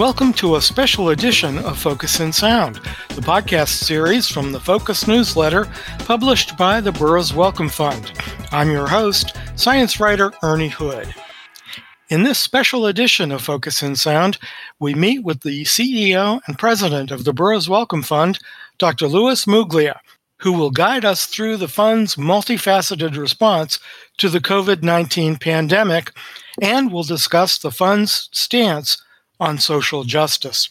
Welcome to a special edition of Focus in Sound, the podcast series from the Focus newsletter published by the Burroughs Wellcome Fund. I'm your host, science writer Ernie Hood. In this special edition of Focus in Sound, we meet with the CEO and president of the Burroughs Wellcome Fund, Dr. Louis Muglia, who will guide us through the fund's multifaceted response to the COVID 19 pandemic and will discuss the fund's stance on social justice.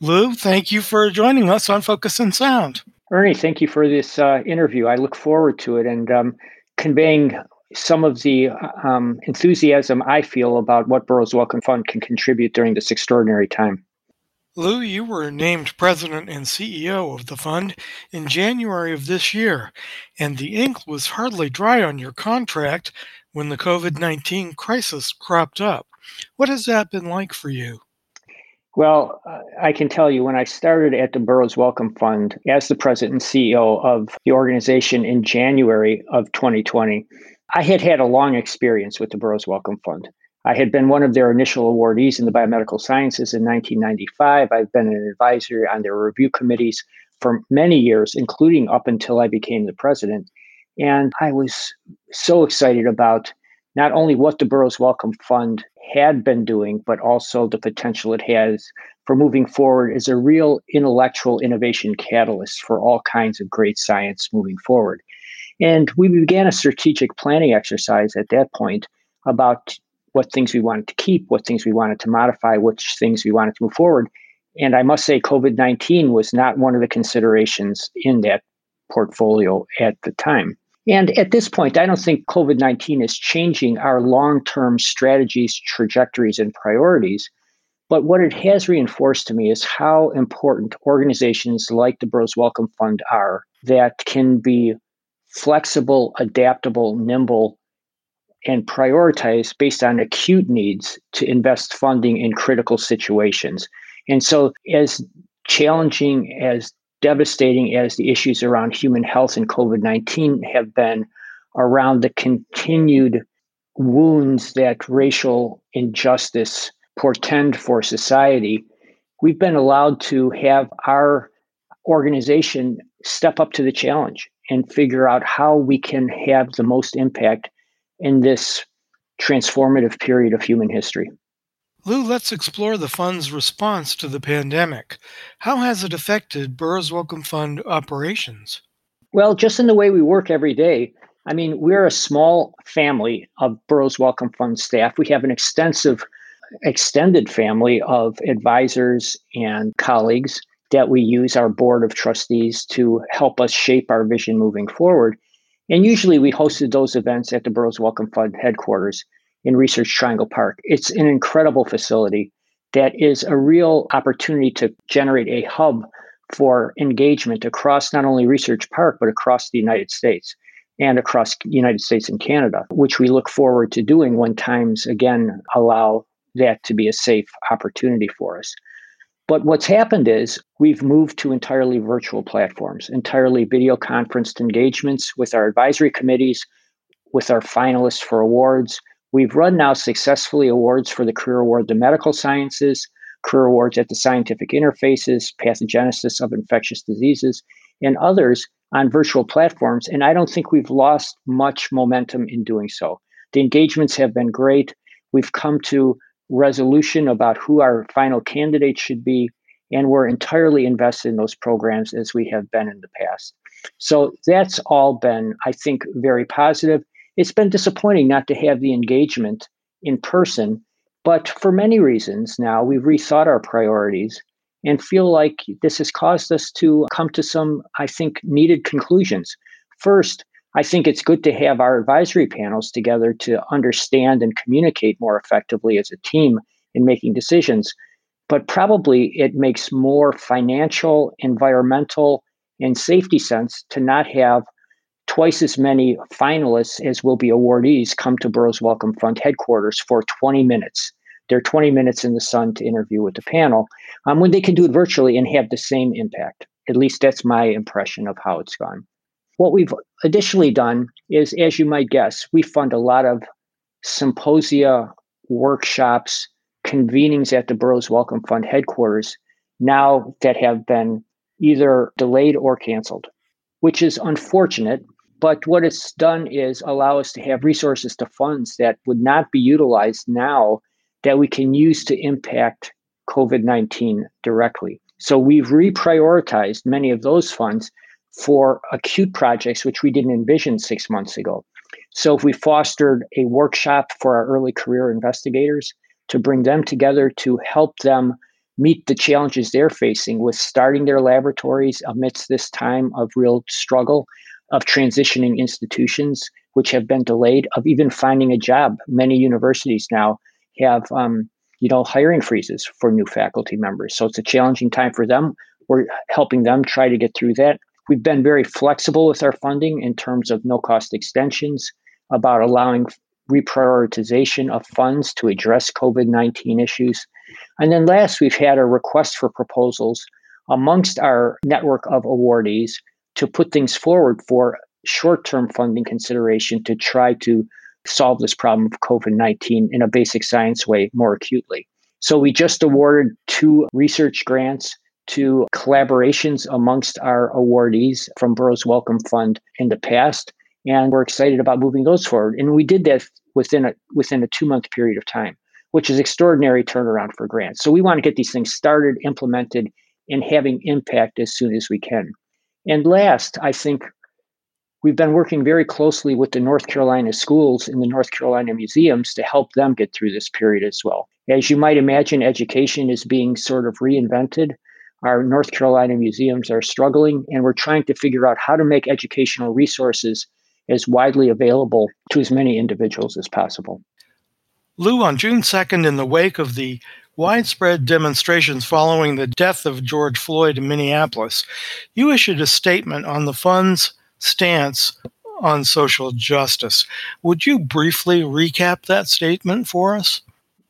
Lou, thank you for joining us on Focus in Sound. Ernie, thank you for this uh, interview. I look forward to it and um, conveying some of the um, enthusiasm I feel about what Burroughs Wellcome Fund can contribute during this extraordinary time. Lou, you were named president and CEO of the fund in January of this year, and the ink was hardly dry on your contract when the COVID 19 crisis cropped up. What has that been like for you? Well, uh, I can tell you when I started at the Burroughs Wellcome Fund as the president and CEO of the organization in January of 2020, I had had a long experience with the Burroughs Wellcome Fund. I had been one of their initial awardees in the biomedical sciences in 1995. I've been an advisor on their review committees for many years, including up until I became the president. And I was so excited about not only what the Burroughs Wellcome Fund had been doing, but also the potential it has for moving forward as a real intellectual innovation catalyst for all kinds of great science moving forward. And we began a strategic planning exercise at that point about what things we wanted to keep, what things we wanted to modify, which things we wanted to move forward. And I must say, COVID 19 was not one of the considerations in that portfolio at the time. And at this point, I don't think COVID 19 is changing our long term strategies, trajectories, and priorities. But what it has reinforced to me is how important organizations like the Burroughs Wellcome Fund are that can be flexible, adaptable, nimble, and prioritize based on acute needs to invest funding in critical situations. And so, as challenging as devastating as the issues around human health and COVID 19 have been around the continued wounds that racial injustice portend for society, we've been allowed to have our organization step up to the challenge and figure out how we can have the most impact in this transformative period of human history. Lou, let's explore the fund's response to the pandemic. How has it affected Burroughs Wellcome Fund operations? Well, just in the way we work every day. I mean, we're a small family of Burroughs Wellcome Fund staff. We have an extensive, extended family of advisors and colleagues that we use our board of trustees to help us shape our vision moving forward. And usually we hosted those events at the Burroughs Wellcome Fund headquarters in Research Triangle Park. It's an incredible facility that is a real opportunity to generate a hub for engagement across not only Research Park, but across the United States and across the United States and Canada, which we look forward to doing when times again allow that to be a safe opportunity for us. But what's happened is we've moved to entirely virtual platforms, entirely video conferenced engagements with our advisory committees, with our finalists for awards, We've run now successfully awards for the Career Award to Medical Sciences, Career Awards at the Scientific Interfaces, Pathogenesis of Infectious Diseases, and others on virtual platforms. And I don't think we've lost much momentum in doing so. The engagements have been great. We've come to resolution about who our final candidate should be, and we're entirely invested in those programs as we have been in the past. So that's all been, I think, very positive. It's been disappointing not to have the engagement in person, but for many reasons now, we've rethought our priorities and feel like this has caused us to come to some, I think, needed conclusions. First, I think it's good to have our advisory panels together to understand and communicate more effectively as a team in making decisions. But probably it makes more financial, environmental, and safety sense to not have twice as many finalists as will be awardees come to Burroughs Wellcome Fund headquarters for 20 minutes. They're 20 minutes in the sun to interview with the panel um, when they can do it virtually and have the same impact. At least that's my impression of how it's gone. What we've additionally done is, as you might guess, we fund a lot of symposia, workshops, convenings at the Burroughs Wellcome Fund headquarters now that have been either delayed or canceled, which is unfortunate. But what it's done is allow us to have resources to funds that would not be utilized now that we can use to impact COVID 19 directly. So we've reprioritized many of those funds for acute projects, which we didn't envision six months ago. So if we fostered a workshop for our early career investigators to bring them together to help them meet the challenges they're facing with starting their laboratories amidst this time of real struggle, of transitioning institutions which have been delayed, of even finding a job. Many universities now have, um, you know, hiring freezes for new faculty members. So it's a challenging time for them. We're helping them try to get through that. We've been very flexible with our funding in terms of no cost extensions, about allowing reprioritization of funds to address COVID 19 issues. And then last, we've had a request for proposals amongst our network of awardees to put things forward for short term funding consideration to try to solve this problem of COVID 19 in a basic science way more acutely. So we just awarded two research grants to collaborations amongst our awardees from Burroughs Wellcome Fund in the past. And we're excited about moving those forward. And we did that within a within a two month period of time, which is extraordinary turnaround for grants. So we want to get these things started, implemented, and having impact as soon as we can. And last, I think we've been working very closely with the North Carolina schools and the North Carolina museums to help them get through this period as well. As you might imagine, education is being sort of reinvented. Our North Carolina museums are struggling, and we're trying to figure out how to make educational resources as widely available to as many individuals as possible. Lou, on June 2nd, in the wake of the widespread demonstrations following the death of George Floyd in Minneapolis, you issued a statement on the fund's stance on social justice. Would you briefly recap that statement for us?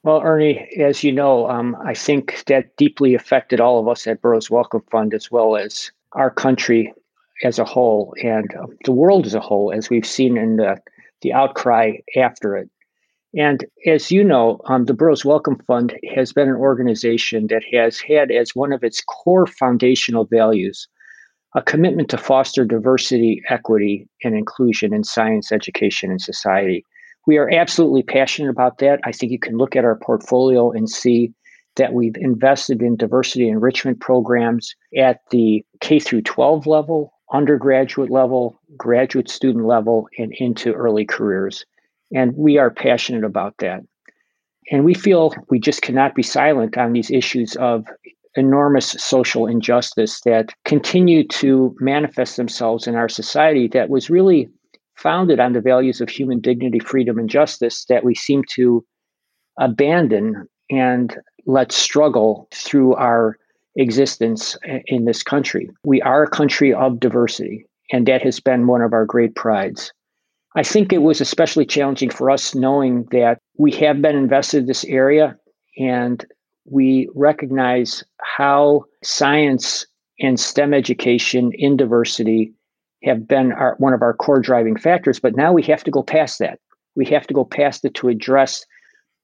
Well, Ernie, as you know, um, I think that deeply affected all of us at Burroughs Wellcome Fund as well as our country as a whole and uh, the world as a whole, as we've seen in the, the outcry after it. And as you know, um, the Burroughs Wellcome Fund has been an organization that has had as one of its core foundational values a commitment to foster diversity, equity, and inclusion in science, education, and society. We are absolutely passionate about that. I think you can look at our portfolio and see that we've invested in diversity enrichment programs at the K through 12 level, undergraduate level, graduate student level, and into early careers. And we are passionate about that. And we feel we just cannot be silent on these issues of enormous social injustice that continue to manifest themselves in our society that was really founded on the values of human dignity, freedom, and justice that we seem to abandon and let struggle through our existence in this country. We are a country of diversity, and that has been one of our great prides. I think it was especially challenging for us knowing that we have been invested in this area and we recognize how science and STEM education in diversity have been our, one of our core driving factors. But now we have to go past that. We have to go past it to address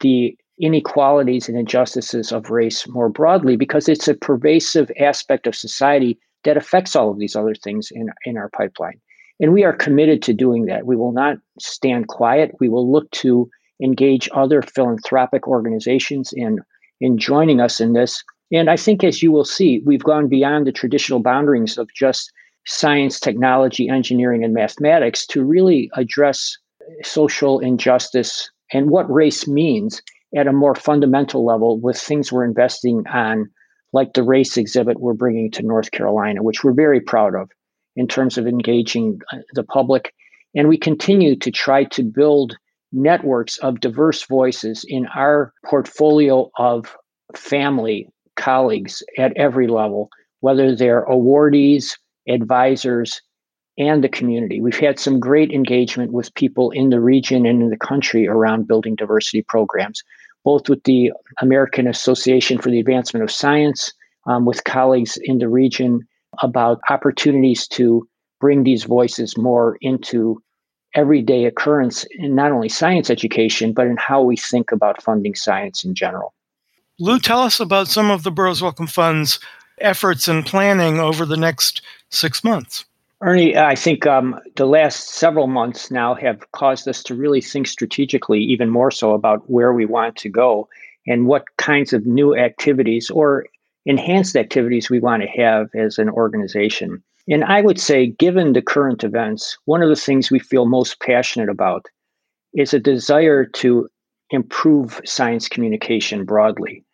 the inequalities and injustices of race more broadly because it's a pervasive aspect of society that affects all of these other things in, in our pipeline. And we are committed to doing that. We will not stand quiet. We will look to engage other philanthropic organizations in in joining us in this. And I think, as you will see, we've gone beyond the traditional boundaries of just science, technology, engineering, and mathematics to really address social injustice and what race means at a more fundamental level with things we're investing on, like the race exhibit we're bringing to North Carolina, which we're very proud of in terms of engaging uh, the public. And we continue to try to build networks of diverse voices in our portfolio of family colleagues at every level, whether they're awardees, advisors, and the community. We've had some great engagement with people in the region and in the country around building diversity programs, both with the American Association for the Advancement of Science, um, with colleagues in the region about opportunities to bring these voices more into everyday occurrence in not only science education, but in how we think about funding science in general. Lou, tell us about some of the Burroughs Wellcome Fund's efforts and planning over the next six months. Ernie, I think um, the last several months now have caused us to really think strategically, even more so, about where we want to go and what kinds of new activities or enhanced activities we want to have as an organization. And I would say, given the current events, one of the things we feel most passionate about is a desire to improve science communication broadly.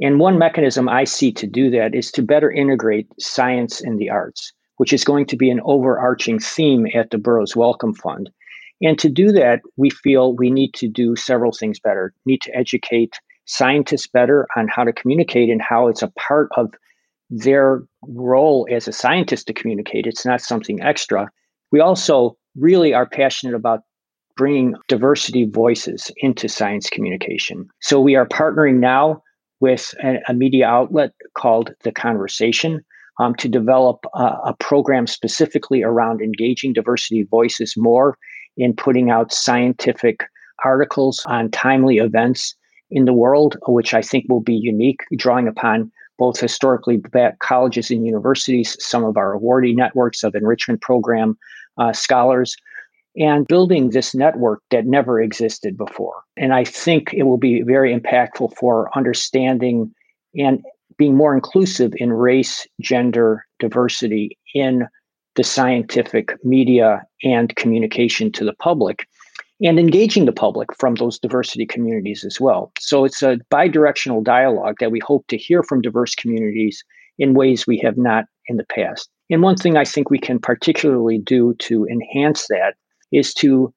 And one mechanism I see to do that is to better integrate science and the arts, which is going to be an overarching theme at the Burroughs Wellcome Fund. And to do that, we feel we need to do several things better. Need to educate scientists better on how to communicate and how it's a part of their role as a scientist to communicate. It's not something extra. We also really are passionate about bringing diversity voices into science communication. So we are partnering now with a, a media outlet called The Conversation um, to develop a, a program specifically around engaging diversity voices more in putting out scientific articles on timely events in the world, which I think will be unique, drawing upon both historically black colleges and universities, some of our awardee networks of enrichment program uh, scholars, and building this network that never existed before. And I think it will be very impactful for understanding and being more inclusive in race, gender, diversity in the scientific media and communication to the public and engaging the public from those diversity communities as well. So it's a bi-directional dialogue that we hope to hear from diverse communities in ways we have not in the past. And one thing I think we can particularly do to enhance that is to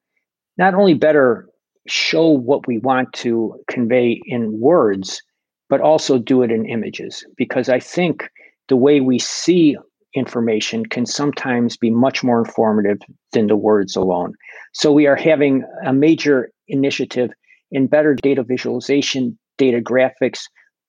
not only better show what we want to convey in words, but also do it in images. Because I think the way we see information can sometimes be much more informative than the words alone. So we are having a major initiative in better data visualization, data graphics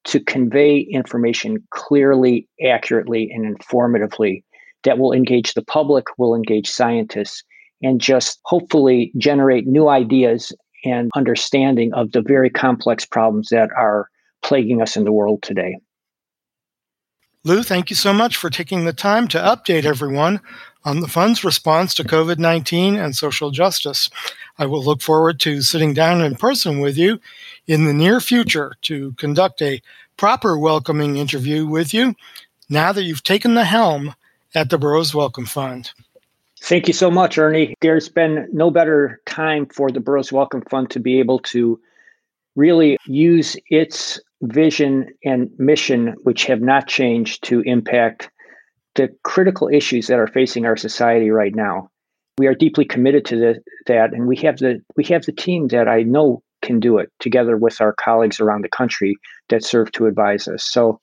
to convey information clearly, accurately, and informatively that will engage the public, will engage scientists, and just hopefully generate new ideas and understanding of the very complex problems that are plaguing us in the world today. Lou, thank you so much for taking the time to update everyone on the fund's response to COVID 19 and social justice. I will look forward to sitting down in person with you in the near future to conduct a proper welcoming interview with you now that you've taken the helm at the Burroughs Wellcome Fund. Thank you so much, Ernie. There's been no better time for the Burroughs Wellcome Fund to be able to really use its vision and mission, which have not changed, to impact the critical issues that are facing our society right now. We are deeply committed to the, that, and we have the we have the team that I know can do it together with our colleagues around the country that serve to advise us. So,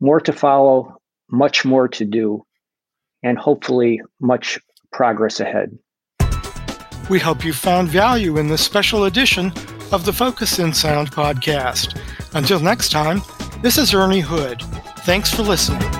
more to follow, much more to do, and hopefully much progress ahead. We hope you found value in this special edition of the Focus in Sound podcast. Until next time, this is Ernie Hood. Thanks for listening.